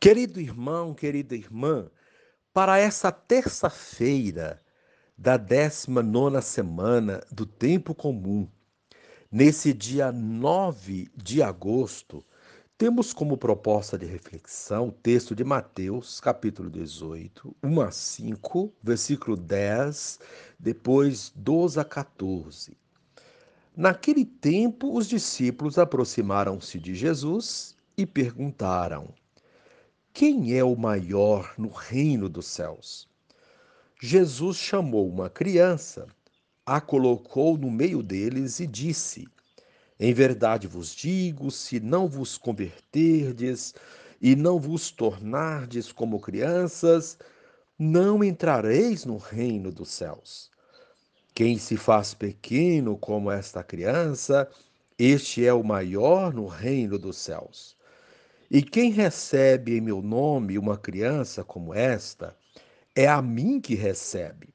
Querido irmão, querida irmã, para essa terça-feira da 19 semana do tempo comum, nesse dia 9 de agosto, temos como proposta de reflexão o texto de Mateus, capítulo 18, 1 a 5, versículo 10, depois 12 a 14. Naquele tempo, os discípulos aproximaram-se de Jesus e perguntaram: quem é o maior no reino dos céus? Jesus chamou uma criança, a colocou no meio deles e disse: Em verdade vos digo, se não vos converterdes e não vos tornardes como crianças, não entrareis no reino dos céus. Quem se faz pequeno como esta criança, este é o maior no reino dos céus. E quem recebe em meu nome uma criança como esta, é a mim que recebe.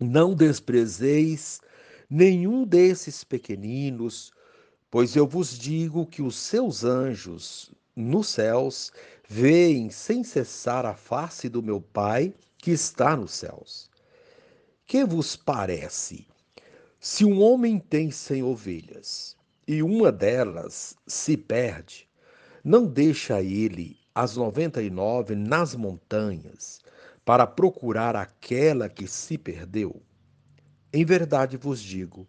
Não desprezeis nenhum desses pequeninos, pois eu vos digo que os seus anjos nos céus veem sem cessar a face do meu Pai que está nos céus. Que vos parece? Se um homem tem cem ovelhas e uma delas se perde, não deixa ele as noventa e nove nas montanhas para procurar aquela que se perdeu? Em verdade vos digo,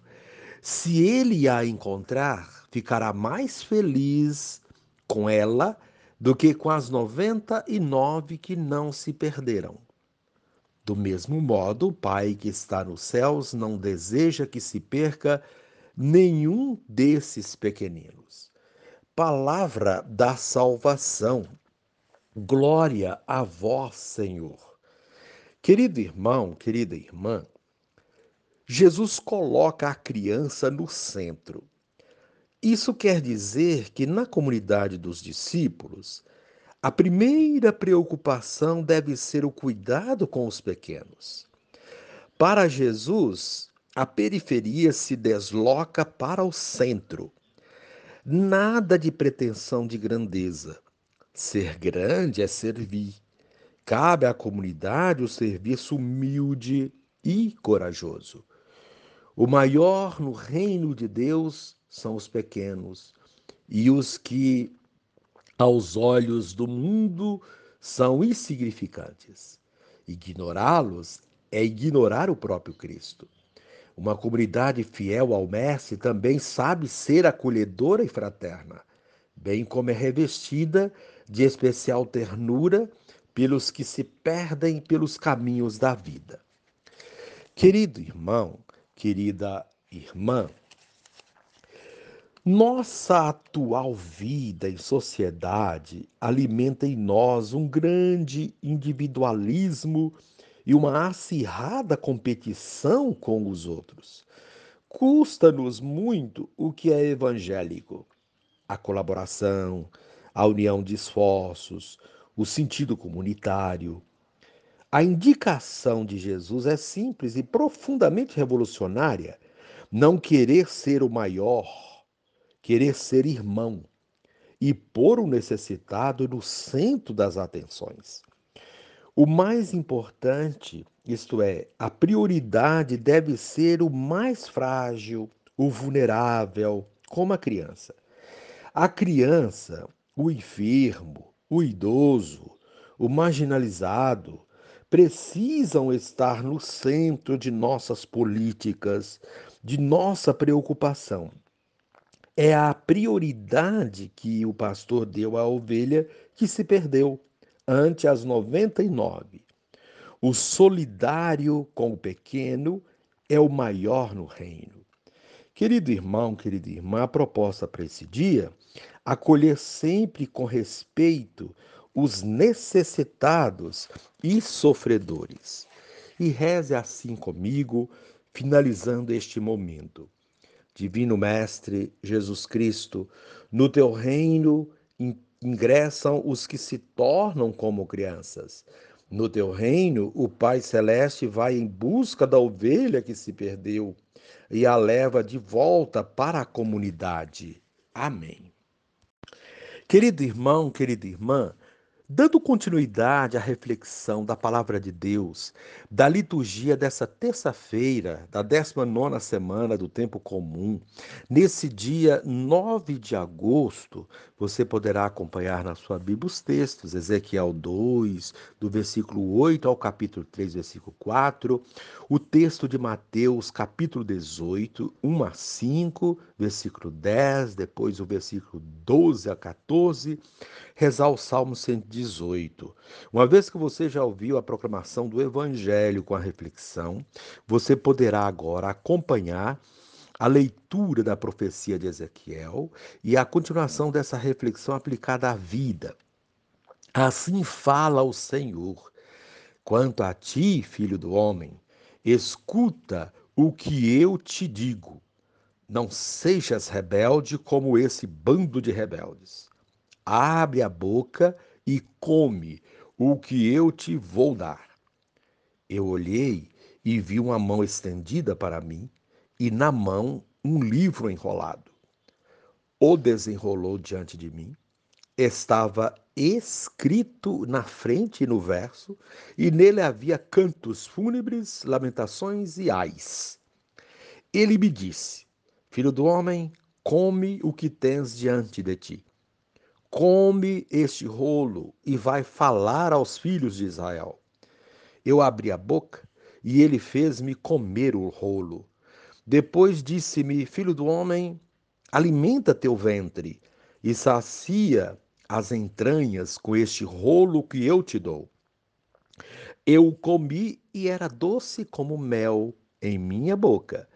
se ele a encontrar, ficará mais feliz com ela do que com as noventa e nove que não se perderam. Do mesmo modo, o Pai que está nos céus não deseja que se perca nenhum desses pequeninos palavra da salvação. Glória a vós, Senhor. Querido irmão, querida irmã, Jesus coloca a criança no centro. Isso quer dizer que na comunidade dos discípulos, a primeira preocupação deve ser o cuidado com os pequenos. Para Jesus, a periferia se desloca para o centro. Nada de pretensão de grandeza. Ser grande é servir. Cabe à comunidade o serviço humilde e corajoso. O maior no reino de Deus são os pequenos e os que, aos olhos do mundo, são insignificantes. Ignorá-los é ignorar o próprio Cristo. Uma comunidade fiel ao Mestre também sabe ser acolhedora e fraterna, bem como é revestida de especial ternura pelos que se perdem pelos caminhos da vida. Querido irmão, querida irmã, nossa atual vida em sociedade alimenta em nós um grande individualismo e uma acirrada competição com os outros. Custa-nos muito o que é evangélico: a colaboração, a união de esforços, o sentido comunitário. A indicação de Jesus é simples e profundamente revolucionária. Não querer ser o maior, querer ser irmão e pôr o necessitado no centro das atenções. O mais importante, isto é, a prioridade deve ser o mais frágil, o vulnerável, como a criança. A criança, o enfermo, o idoso, o marginalizado, precisam estar no centro de nossas políticas, de nossa preocupação. É a prioridade que o pastor deu à ovelha que se perdeu ante as 99. O solidário com o pequeno é o maior no reino. Querido irmão, querida irmã, a proposta para esse dia, acolher sempre com respeito os necessitados e sofredores. E reze assim comigo, finalizando este momento. Divino Mestre Jesus Cristo, no teu reino ingressam os que se tornam como crianças. No teu reino, o Pai Celeste vai em busca da ovelha que se perdeu e a leva de volta para a comunidade. Amém. Querido irmão, querida irmã, Dando continuidade à reflexão da palavra de Deus, da liturgia dessa terça-feira, da 19 semana do tempo comum, nesse dia 9 de agosto, você poderá acompanhar na sua Bíblia os textos, Ezequiel 2, do versículo 8 ao capítulo 3, versículo 4, o texto de Mateus, capítulo 18, 1 a 5, versículo 10, depois o versículo 12 a 14, rezar o Salmo 118. Uma vez que você já ouviu a proclamação do Evangelho com a reflexão, você poderá agora acompanhar a leitura da profecia de Ezequiel e a continuação dessa reflexão aplicada à vida. Assim fala o Senhor. Quanto a ti, filho do homem, escuta o que eu te digo. Não sejas rebelde como esse bando de rebeldes abre a boca e come o que eu te vou dar. Eu olhei e vi uma mão estendida para mim e na mão um livro enrolado. O desenrolou diante de mim. Estava escrito na frente e no verso, e nele havia cantos fúnebres, lamentações e ais. Ele me disse: Filho do homem, come o que tens diante de ti come este rolo e vai falar aos filhos de Israel. Eu abri a boca e ele fez-me comer o rolo. Depois disse-me: Filho do homem, alimenta teu ventre e sacia as entranhas com este rolo que eu te dou. Eu comi e era doce como mel em minha boca.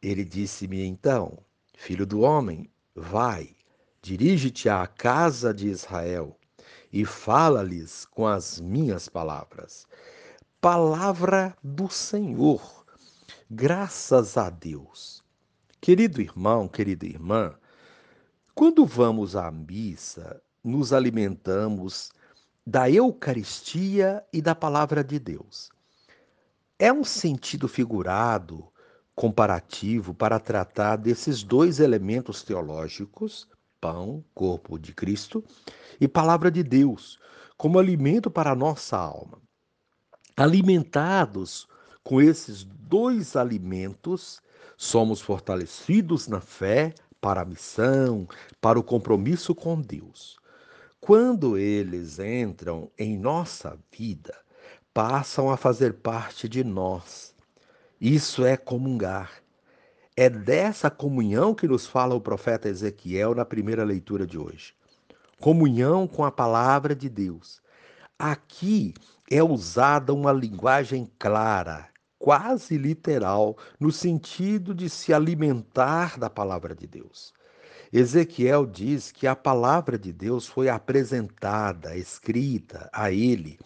Ele disse-me então: Filho do homem, vai Dirige-te à casa de Israel e fala-lhes com as minhas palavras. Palavra do Senhor. Graças a Deus. Querido irmão, querida irmã, quando vamos à missa, nos alimentamos da Eucaristia e da palavra de Deus. É um sentido figurado, comparativo, para tratar desses dois elementos teológicos pão, corpo de Cristo, e palavra de Deus, como alimento para a nossa alma. Alimentados com esses dois alimentos, somos fortalecidos na fé para a missão, para o compromisso com Deus. Quando eles entram em nossa vida, passam a fazer parte de nós. Isso é comungar. É dessa comunhão que nos fala o profeta Ezequiel na primeira leitura de hoje. Comunhão com a palavra de Deus. Aqui é usada uma linguagem clara, quase literal, no sentido de se alimentar da palavra de Deus. Ezequiel diz que a palavra de Deus foi apresentada, escrita a ele,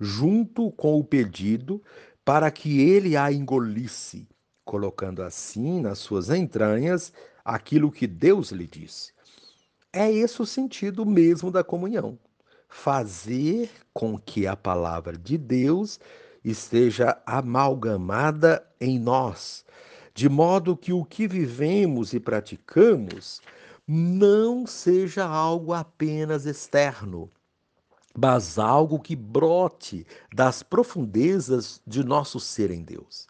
junto com o pedido para que ele a engolisse colocando assim nas suas entranhas aquilo que Deus lhe disse. É esse o sentido mesmo da comunhão. Fazer com que a palavra de Deus esteja amalgamada em nós, de modo que o que vivemos e praticamos não seja algo apenas externo, mas algo que brote das profundezas de nosso ser em Deus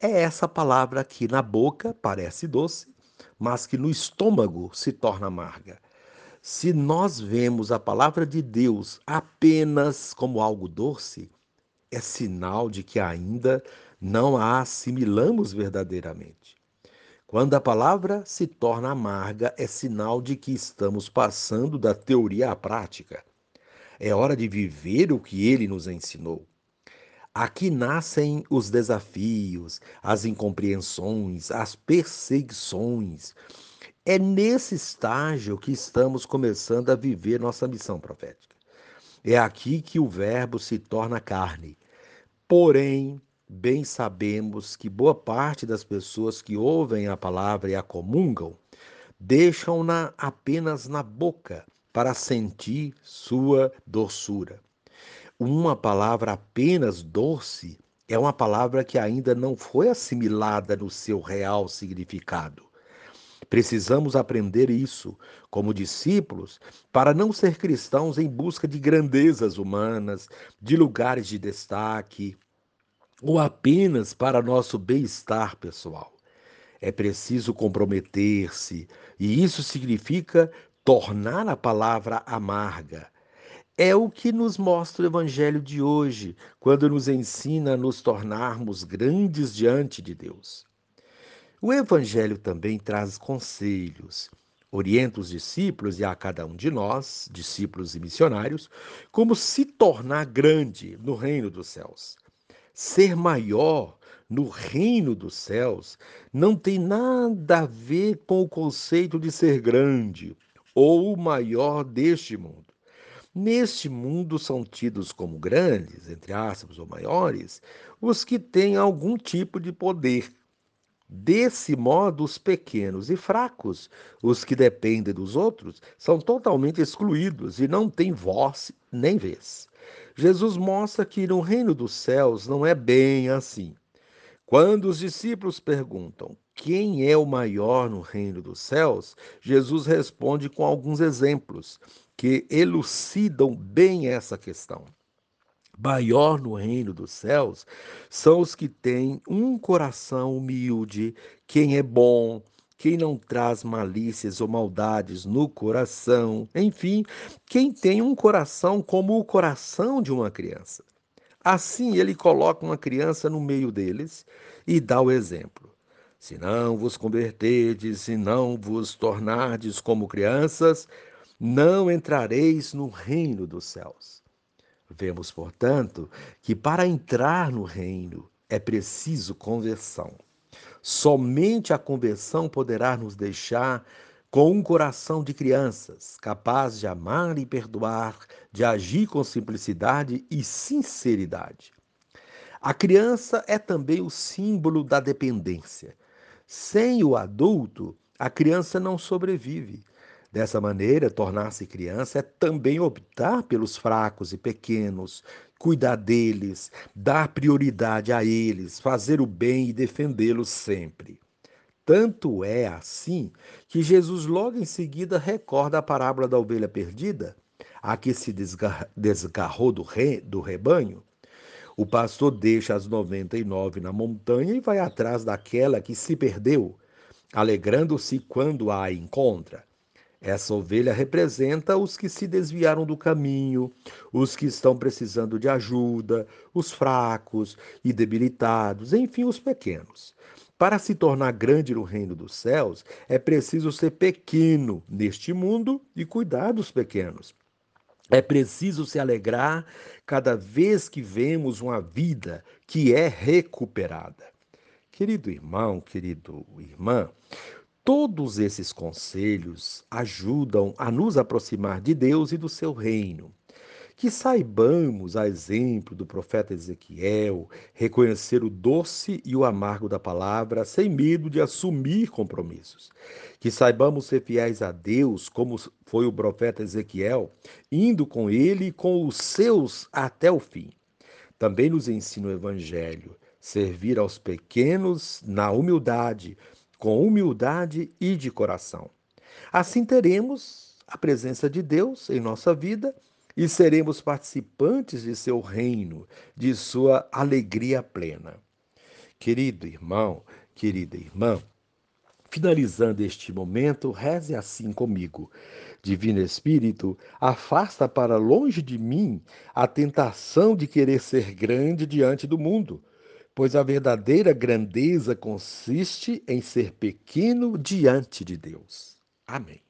é essa palavra que na boca parece doce, mas que no estômago se torna amarga. Se nós vemos a palavra de Deus apenas como algo doce, é sinal de que ainda não a assimilamos verdadeiramente. Quando a palavra se torna amarga, é sinal de que estamos passando da teoria à prática. É hora de viver o que ele nos ensinou. Aqui nascem os desafios, as incompreensões, as perseguições. É nesse estágio que estamos começando a viver nossa missão profética. É aqui que o Verbo se torna carne. Porém, bem sabemos que boa parte das pessoas que ouvem a palavra e a comungam deixam-na apenas na boca para sentir sua doçura uma palavra apenas doce é uma palavra que ainda não foi assimilada no seu real significado. Precisamos aprender isso como discípulos para não ser cristãos em busca de grandezas humanas, de lugares de destaque ou apenas para nosso bem-estar pessoal. É preciso comprometer-se, e isso significa tornar a palavra amarga. É o que nos mostra o Evangelho de hoje, quando nos ensina a nos tornarmos grandes diante de Deus. O Evangelho também traz conselhos, orienta os discípulos e a cada um de nós, discípulos e missionários, como se tornar grande no reino dos céus. Ser maior no reino dos céus não tem nada a ver com o conceito de ser grande ou o maior deste mundo. Neste mundo são tidos como grandes, entre aspas, ou maiores, os que têm algum tipo de poder Desse modo, os pequenos e fracos, os que dependem dos outros, são totalmente excluídos e não têm voz nem vez. Jesus mostra que no reino dos céus não é bem assim. Quando os discípulos perguntam quem é o maior no reino dos céus, Jesus responde com alguns exemplos que elucidam bem essa questão maior no reino dos céus são os que têm um coração humilde, quem é bom, quem não traz malícias ou maldades no coração, enfim, quem tem um coração como o coração de uma criança. Assim, ele coloca uma criança no meio deles e dá o exemplo. Se não vos converterdes, se não vos tornardes como crianças, não entrareis no reino dos céus. Vemos, portanto, que para entrar no reino é preciso conversão. Somente a conversão poderá nos deixar com um coração de crianças, capaz de amar e perdoar, de agir com simplicidade e sinceridade. A criança é também o símbolo da dependência. Sem o adulto, a criança não sobrevive. Dessa maneira, tornar-se criança é também optar pelos fracos e pequenos, cuidar deles, dar prioridade a eles, fazer o bem e defendê-los sempre. Tanto é assim que Jesus logo em seguida recorda a parábola da ovelha perdida, a que se desgarrou do, re, do rebanho. O pastor deixa as 99 na montanha e vai atrás daquela que se perdeu, alegrando-se quando a encontra. Essa ovelha representa os que se desviaram do caminho, os que estão precisando de ajuda, os fracos e debilitados, enfim, os pequenos. Para se tornar grande no reino dos céus, é preciso ser pequeno neste mundo e cuidar dos pequenos. É preciso se alegrar cada vez que vemos uma vida que é recuperada. Querido irmão, querido irmã, Todos esses conselhos ajudam a nos aproximar de Deus e do seu reino. Que saibamos, a exemplo do profeta Ezequiel, reconhecer o doce e o amargo da palavra sem medo de assumir compromissos. Que saibamos ser fiéis a Deus, como foi o profeta Ezequiel, indo com ele e com os seus até o fim. Também nos ensina o Evangelho, servir aos pequenos na humildade, com humildade e de coração. Assim teremos a presença de Deus em nossa vida e seremos participantes de seu reino, de sua alegria plena. Querido irmão, querida irmã, finalizando este momento, reze assim comigo. Divino Espírito, afasta para longe de mim a tentação de querer ser grande diante do mundo pois a verdadeira grandeza consiste em ser pequeno diante de Deus. Amém.